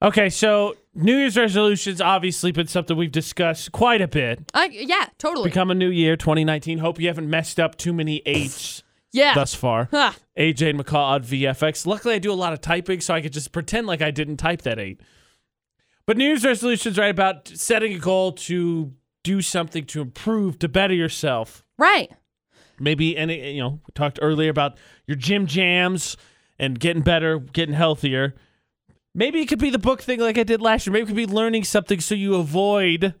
Okay, so New Year's resolutions obviously been something we've discussed quite a bit. Uh, yeah, totally. Become a new year, 2019. Hope you haven't messed up too many eights yeah. thus far. Huh. AJ and McCall on VFX. Luckily, I do a lot of typing, so I could just pretend like I didn't type that eight. But New Year's resolutions, right, about setting a goal to do something to improve, to better yourself. Right. Maybe, and you know, we talked earlier about your gym jams and getting better, getting healthier. Maybe it could be the book thing like I did last year. Maybe it could be learning something so you avoid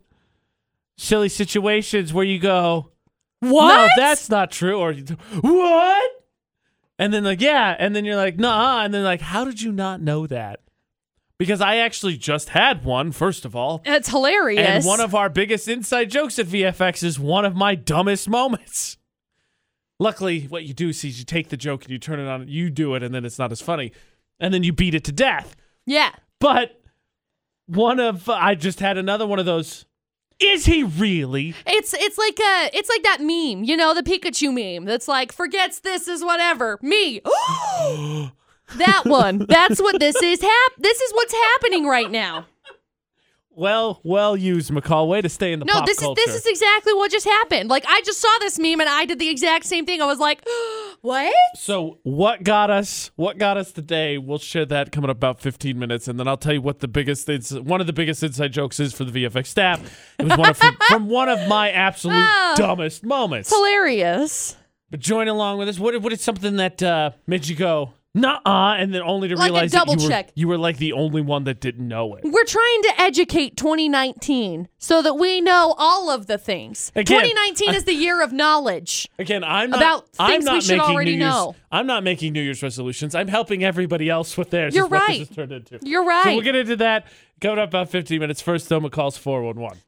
silly situations where you go, What? no, that's not true. Or what? And then like, yeah, and then you're like, nah, and then like, how did you not know that? Because I actually just had one, first of all. It's hilarious. And one of our biggest inside jokes at VFX is one of my dumbest moments. Luckily, what you do is you take the joke and you turn it on, you do it, and then it's not as funny. And then you beat it to death. Yeah. But one of I just had another one of those. Is he really? It's it's like a it's like that meme, you know, the Pikachu meme that's like forgets this is whatever. Me. that one. That's what this is hap this is what's happening right now. Well, well used, McCall. Way to stay in the No, this culture. is this is exactly what just happened. Like I just saw this meme and I did the exact same thing. I was like, "What?" So what got us? What got us today? We'll share that coming up about 15 minutes, and then I'll tell you what the biggest, ins- one of the biggest inside jokes is for the VFX staff. It was one of from, from one of my absolute Ah. dumbest moments. Hilarious. But join along with us. What what is something that uh, made you go nah, uh and then only to Like a realize double that you check. were you were like the only one that didn't know it. We're trying to educate 2019 so that we know all of the things. Again, 2019 is the year of knowledge. Again, I'm not. About I'm things we should making already New Year's, know. I'm not making New Year's resolutions. I'm helping everybody else with theirs. You're is what right. This has turned into. You're right. So we'll get into that coming up about 15 minutes. First, though, McCall's 411.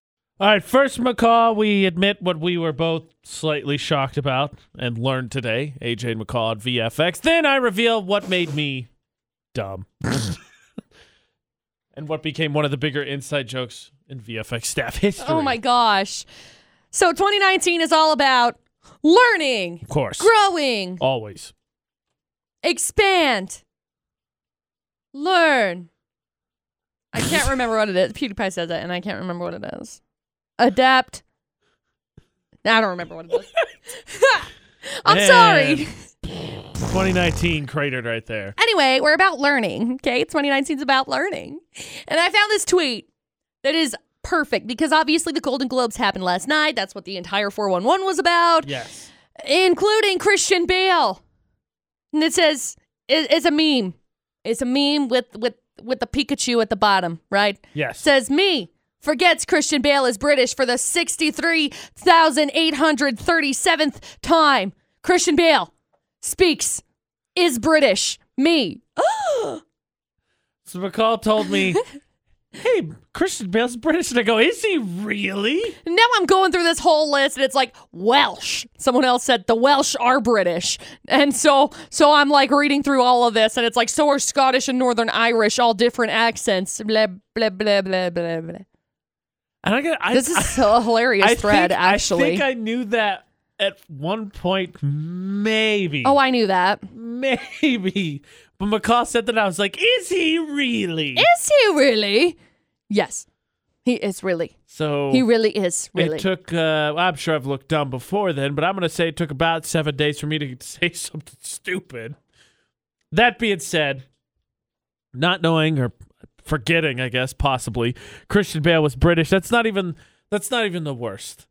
All right, first, McCall, we admit what we were both slightly shocked about and learned today. AJ McCall at VFX. Then I reveal what made me dumb and what became one of the bigger inside jokes in VFX staff history. Oh my gosh. So 2019 is all about learning, Of course. growing, Always. expand, learn. I can't remember what it is. PewDiePie says it, and I can't remember what it is. Adapt. I don't remember what it was. I'm sorry. 2019 cratered right there. Anyway, we're about learning. Okay, 2019 is about learning. And I found this tweet that is perfect because obviously the Golden Globes happened last night. That's what the entire 411 was about, Yes. including Christian Bale. And it says it's a meme. It's a meme with with with the Pikachu at the bottom, right? Yes. Says me forgets Christian Bale is British for the 63,837th time. Christian Bale speaks is British. Me. So McCall told me, "Hey, Christian Bale's British," and I go, "Is he really?" Now I'm going through this whole list and it's like Welsh. Someone else said the Welsh are British. And so so I'm like reading through all of this and it's like so are Scottish and Northern Irish, all different accents. Blah blah blah blah blah blah. And I got I, This is I, a hilarious I thread, think, actually. I think I knew that at one point, maybe. oh, I knew that. maybe. But McCall said that I was like, "Is he really?" Is he really? Yes. He is really. so He really is really. It took. Uh, I'm sure I've looked dumb before then, but I'm going to say it took about seven days for me to say something stupid. That being said, not knowing or forgetting, I guess possibly, Christian Bale was British. That's not even. That's not even the worst.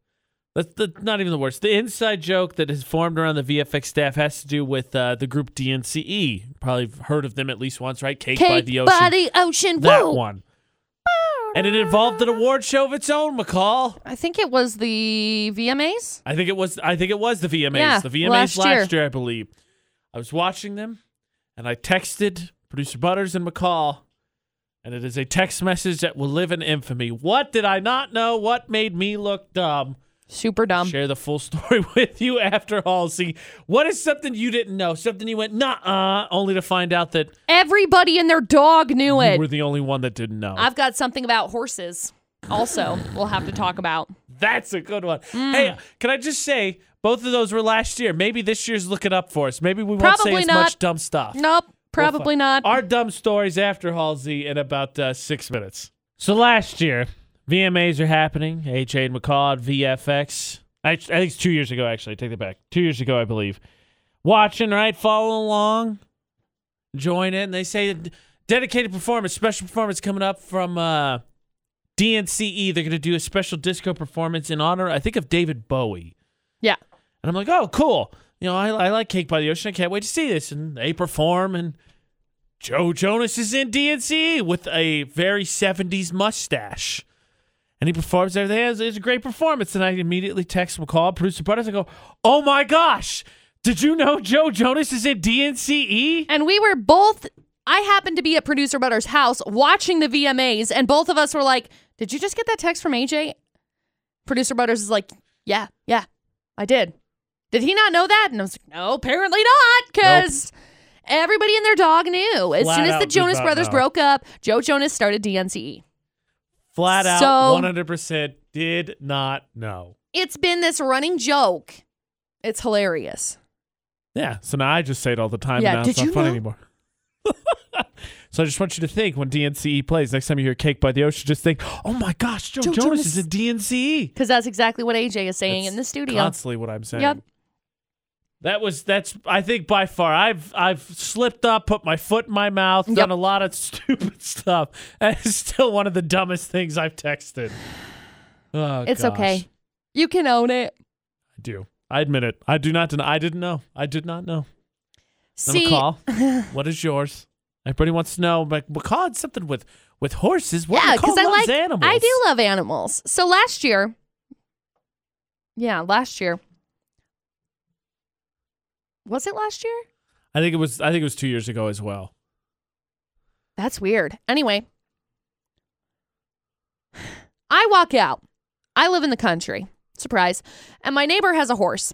That's the, not even the worst. The inside joke that has formed around the VFX staff has to do with uh, the group DNCE. Probably heard of them at least once, right? Cake, by the Ocean. by the ocean. that Woo! one. And it involved an award show of its own, McCall. I think it was the VMAs. I think it was. I think it was the VMAs. Yeah, the VMAs last last, year. year. I believe. I was watching them, and I texted producer Butters and McCall, and it is a text message that will live in infamy. What did I not know? What made me look dumb? Super dumb. Share the full story with you after Halsey. What is something you didn't know? Something you went nah, uh, only to find out that Everybody and their dog knew you it. were the only one that didn't know. I've got something about horses. Also, we'll have to talk about. That's a good one. Mm. Hey, can I just say both of those were last year? Maybe this year's looking up for us. Maybe we won't Probably say as not. much dumb stuff. Nope. Probably not. Our dumb stories after Halsey in about uh, six minutes. So last year, VMAs are happening. AJ and McCall at VFX. I, I think it's two years ago, actually. Take that back. Two years ago, I believe. Watching, right? Following along. Join it. And they say dedicated performance, special performance coming up from uh, DNCE. They're going to do a special disco performance in honor, I think, of David Bowie. yeah. And I'm like, oh, cool. You know, I, I like Cake by the Ocean. I can't wait to see this. And they perform, and Joe Jonas is in DNCE with a very 70s mustache. And he performs everything. It's, a great performance. And I immediately text McCall, producer Butters, I go, oh my gosh, did you know Joe Jonas is in DNCE? And we were both, I happened to be at producer Butter's house watching the VMAs, and both of us were like, Did you just get that text from AJ? Producer Butters is like, Yeah, yeah, I did. Did he not know that? And I was like, No, apparently not, because everybody and their dog knew. As Flat soon as the Jonas Brothers know. broke up, Joe Jonas started DNCE. Flat out, So- 100% did not know. It's been this running joke. It's hilarious. Yeah. So now I just say it all the time. Yeah, And now did it's not you fun know? anymore. so I just want you to think when DNCE plays, next time you hear Cake by the Ocean, just think, oh my gosh, Joe, Joe Jonas, Jonas- is in DNCE. Because that's exactly what AJ is saying That's in the studio. Constantly what I'm saying. Yep. That was that's I think by far I've I've slipped up, put my foot in my mouth, Yep. done a lot of stupid stuff. And it's still one of the dumbest things I've texted. Oh, It's gosh. okay. You can own it. I do. I admit it. I do not deny. I didn't know. I did not know. See, McCall, what is yours? Everybody wants to know. But McCall had something with with horses. What yeah, because because I like animals. I do love animals. So last year, yeah, last year was it last year? I think it was. I think it was two years ago as well. That's weird. Anyway, I walk out. I live in the country. Surprise. And my neighbor has a horse.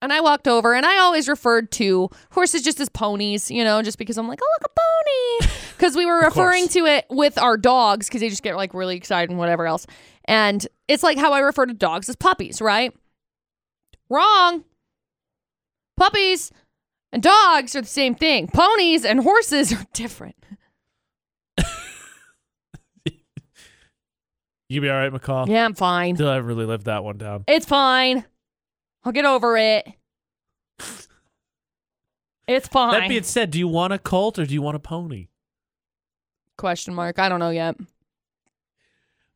And I walked over and I always referred to horses just as ponies, you know, just because I'm like, oh, look, a pony. Because we were referring to it with our dogs because they just get like really excited and whatever else. And it's like how I refer to dogs as puppies, right? Wrong. Puppies and dogs are the same thing. Ponies and horses are different. You be all right, McCall. Yeah, I'm fine. Still haven't really lived that one down. It's fine. I'll get over it. It's fine. That being said, do you want a colt or do you want a pony? Question mark. I don't know yet.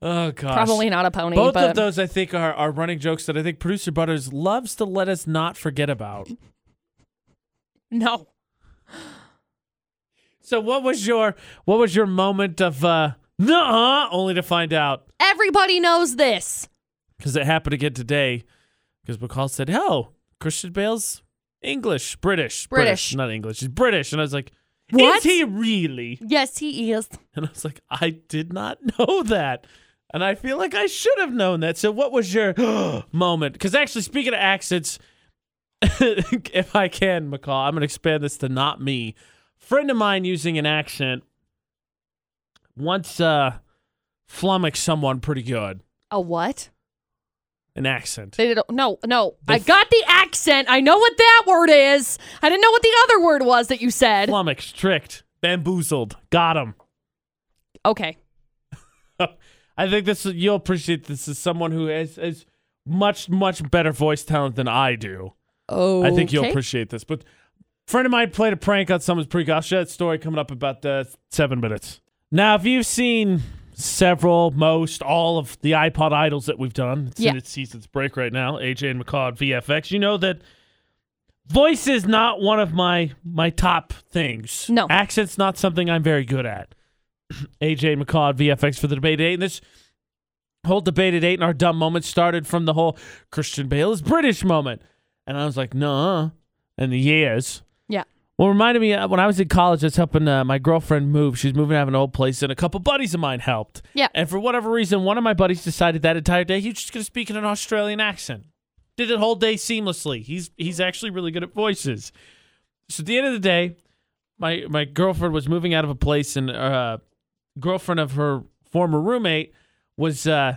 Oh gosh. Probably not a pony. Both but of those, I think, are, are running jokes that I think producer Butters loves to let us not forget about. No. So, what was your what was your moment of uh, nuh only to find out Everybody knows this. because it happened again today? Because McCall said, "Oh, Christian Bale's English, British, British. not English. He's British." And I was like, What? "Is he really?" Yes, he is. And I was like, "I did not know that." And I feel like I should have known that. So, what was your moment? Because actually, speaking of accents, if I can, McCall, I'm going to expand this to not me. Friend of mine using an accent once uh, flummoxed someone pretty good. A what? An accent. They did no, no. They I got the accent. I know what that word is. I didn't know what the other word was that you said. Flummoxed, tricked, bamboozled, got him. Okay. I think this you'll appreciate this is someone who has, has much much better voice talent than I do. Oh. I think you'll appreciate this. But friend of mine played a prank on someone's pre. I'll share that story coming up about uh, seven minutes. Now, if you've seen several, most, all of the iPod idols that we've done, it's Yeah. in its season's break right now, AJ and McCall VFX, you know that voice is not one of my my top things. No. Accent's not something I'm very good at. AJ McCall VFX for the debate at eight. And this whole debate at eight and our dumb moment started from the whole Christian Bale is British moment. And I was like, nah. And the years. Yeah. Well, it reminded me uh, when I was in college, I was helping uh, my girlfriend move. She's moving out of an old place, and a couple buddies of mine helped. Yeah. And for whatever reason, one of my buddies decided that entire day he was just going to speak in an Australian accent. Did it whole day seamlessly. He's he's actually really good at voices. So at the end of the day, my my girlfriend was moving out of a place, and uh, girlfriend of her former roommate was uh,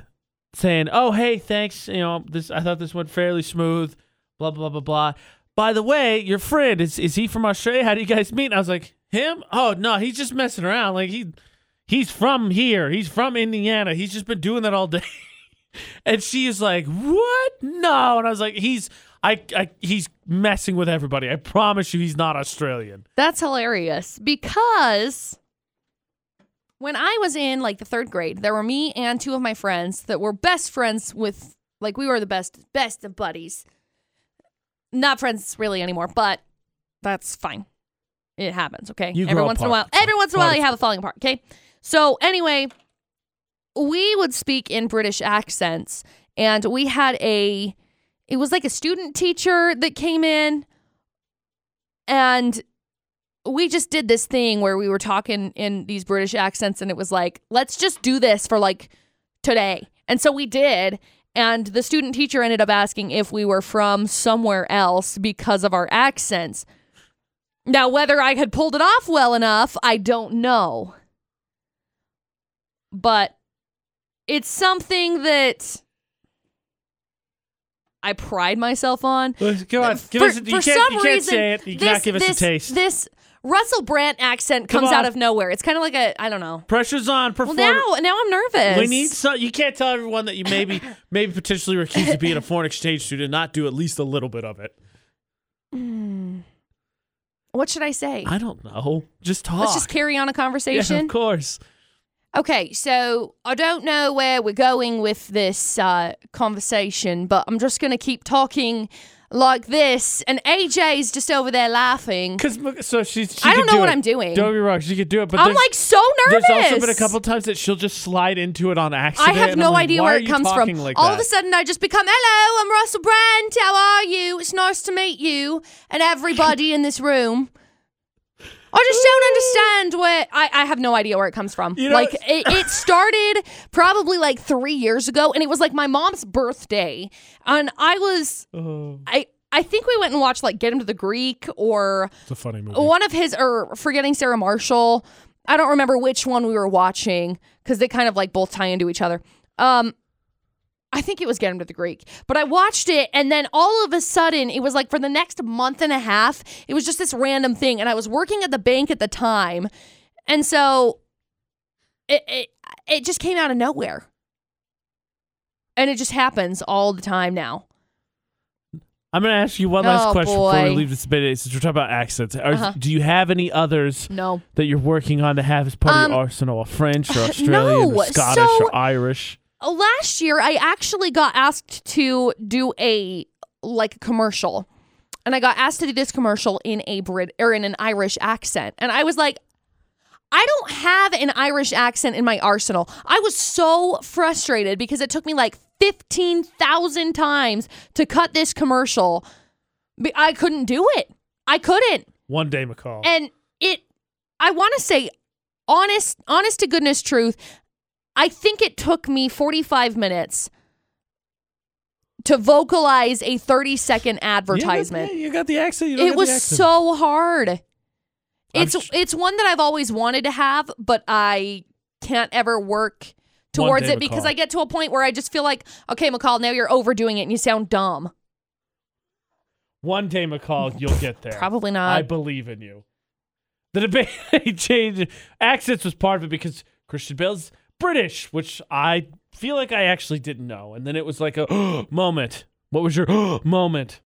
saying, "Oh, hey, thanks. You know, this I thought this went fairly smooth. Blah blah blah blah." by the way, your friend is is he from Australia? How do you guys meet? And I was like, him? Oh no, he's just messing around. Like he he's from here. He's from Indiana. He's just been doing that all day. and she is like, what? No. And I was like, he's I, I he's messing with everybody. I promise you, he's not Australian. That's hilarious because when I was in like the third grade, there were me and two of my friends that were best friends with, like, we were the best, best of buddies. Not friends really anymore, but that's fine. It happens, okay? You every once in a while, every once in a while, you have a falling apart, okay? So, anyway, we would speak in British accents, and we had a, it was like a student teacher that came in, and we just did this thing where we were talking in these British accents, and it was like, let's just do this for like today. And so we did. And the student teacher ended up asking if we were from somewhere else because of our accents. Now, whether I had pulled it off well enough, I don't know. But it's something that I pride myself on. Come on, give for, us. A, you for can't, some you can't reason, say it. You this, cannot give us this, a taste. This Russell Brand accent Come comes out of nowhere. It's kind of like a I don't know. Pressure's on. Perform- Well, now now I'm nervous. we need so you can't tell everyone that you maybe maybe potentially were accused of being a foreign exchange student, not do at least a little bit of it. Hmm. What should I say? I don't know. Just talk. Let's just carry on a yeah, conversation. of course. Okay, so I don't know where we're going with this uh, conversation, but I'm just going to keep talking like this. And AJ's just over there laughing. Because so she's. She I don't know do what it. I'm doing. Don't be wrong. She could do it, but I'm like so nervous. there's also been a couple times that she'll just slide into it on accident. I have no like, idea where it comes from. Like All that? of a sudden, I just become, hello, I'm Russell Brand. How are you? It's nice to meet you and everybody in this room. I just don't understand where I, I have no idea where it comes from. You know- like it, it started probably like three years ago, and it was like my mom's birthday, and I was Oh, I I think we went and watched like Get Him to the Greek or it's a funny movie. one of his or forgetting Sarah Marshall. I don't remember which one we were watching because they kind of like both tie into each other. Um, I think it was Get Him to the Greek, but I watched it and then all of a sudden it was like for the next month and a half, it was just this random thing, and I was working at the bank at the time, and so it it, it just came out of nowhere, and it just happens all the time now. I'm gonna ask you one last Oh, question before we leave this debate. Since we're talking about accents, Are, Uh-huh. do you have any others No. that you're working on to have as part of Um, your arsenal? A French or Australian no, or Scottish so- or Irish? Uh, last year I actually got asked to do a like commercial. And I got asked to do this commercial in a Brit or in an Irish accent. And I was like I don't have an Irish accent in my arsenal. I was so frustrated because it took me like 15,000 times to cut this commercial. I couldn't do it. I couldn't One day, McCall. and it i want to say honest honest to goodness truth i think it took me 45 minutes to vocalize a 30 second advertisement Yeah, you got the accent. You don't it was accent. so hard it's sh- it's one that i've always wanted to have but i can't ever work towards day, it because McCall. i get to a point where i just feel like okay mccall now you're overdoing it and you sound dumb One day, McCall, you'll get there. probably not. I believe in you. The debate changed. Accents was part of it because Christian Bale's British, which I feel like I actually didn't know. And then it was like a moment. What was your moment?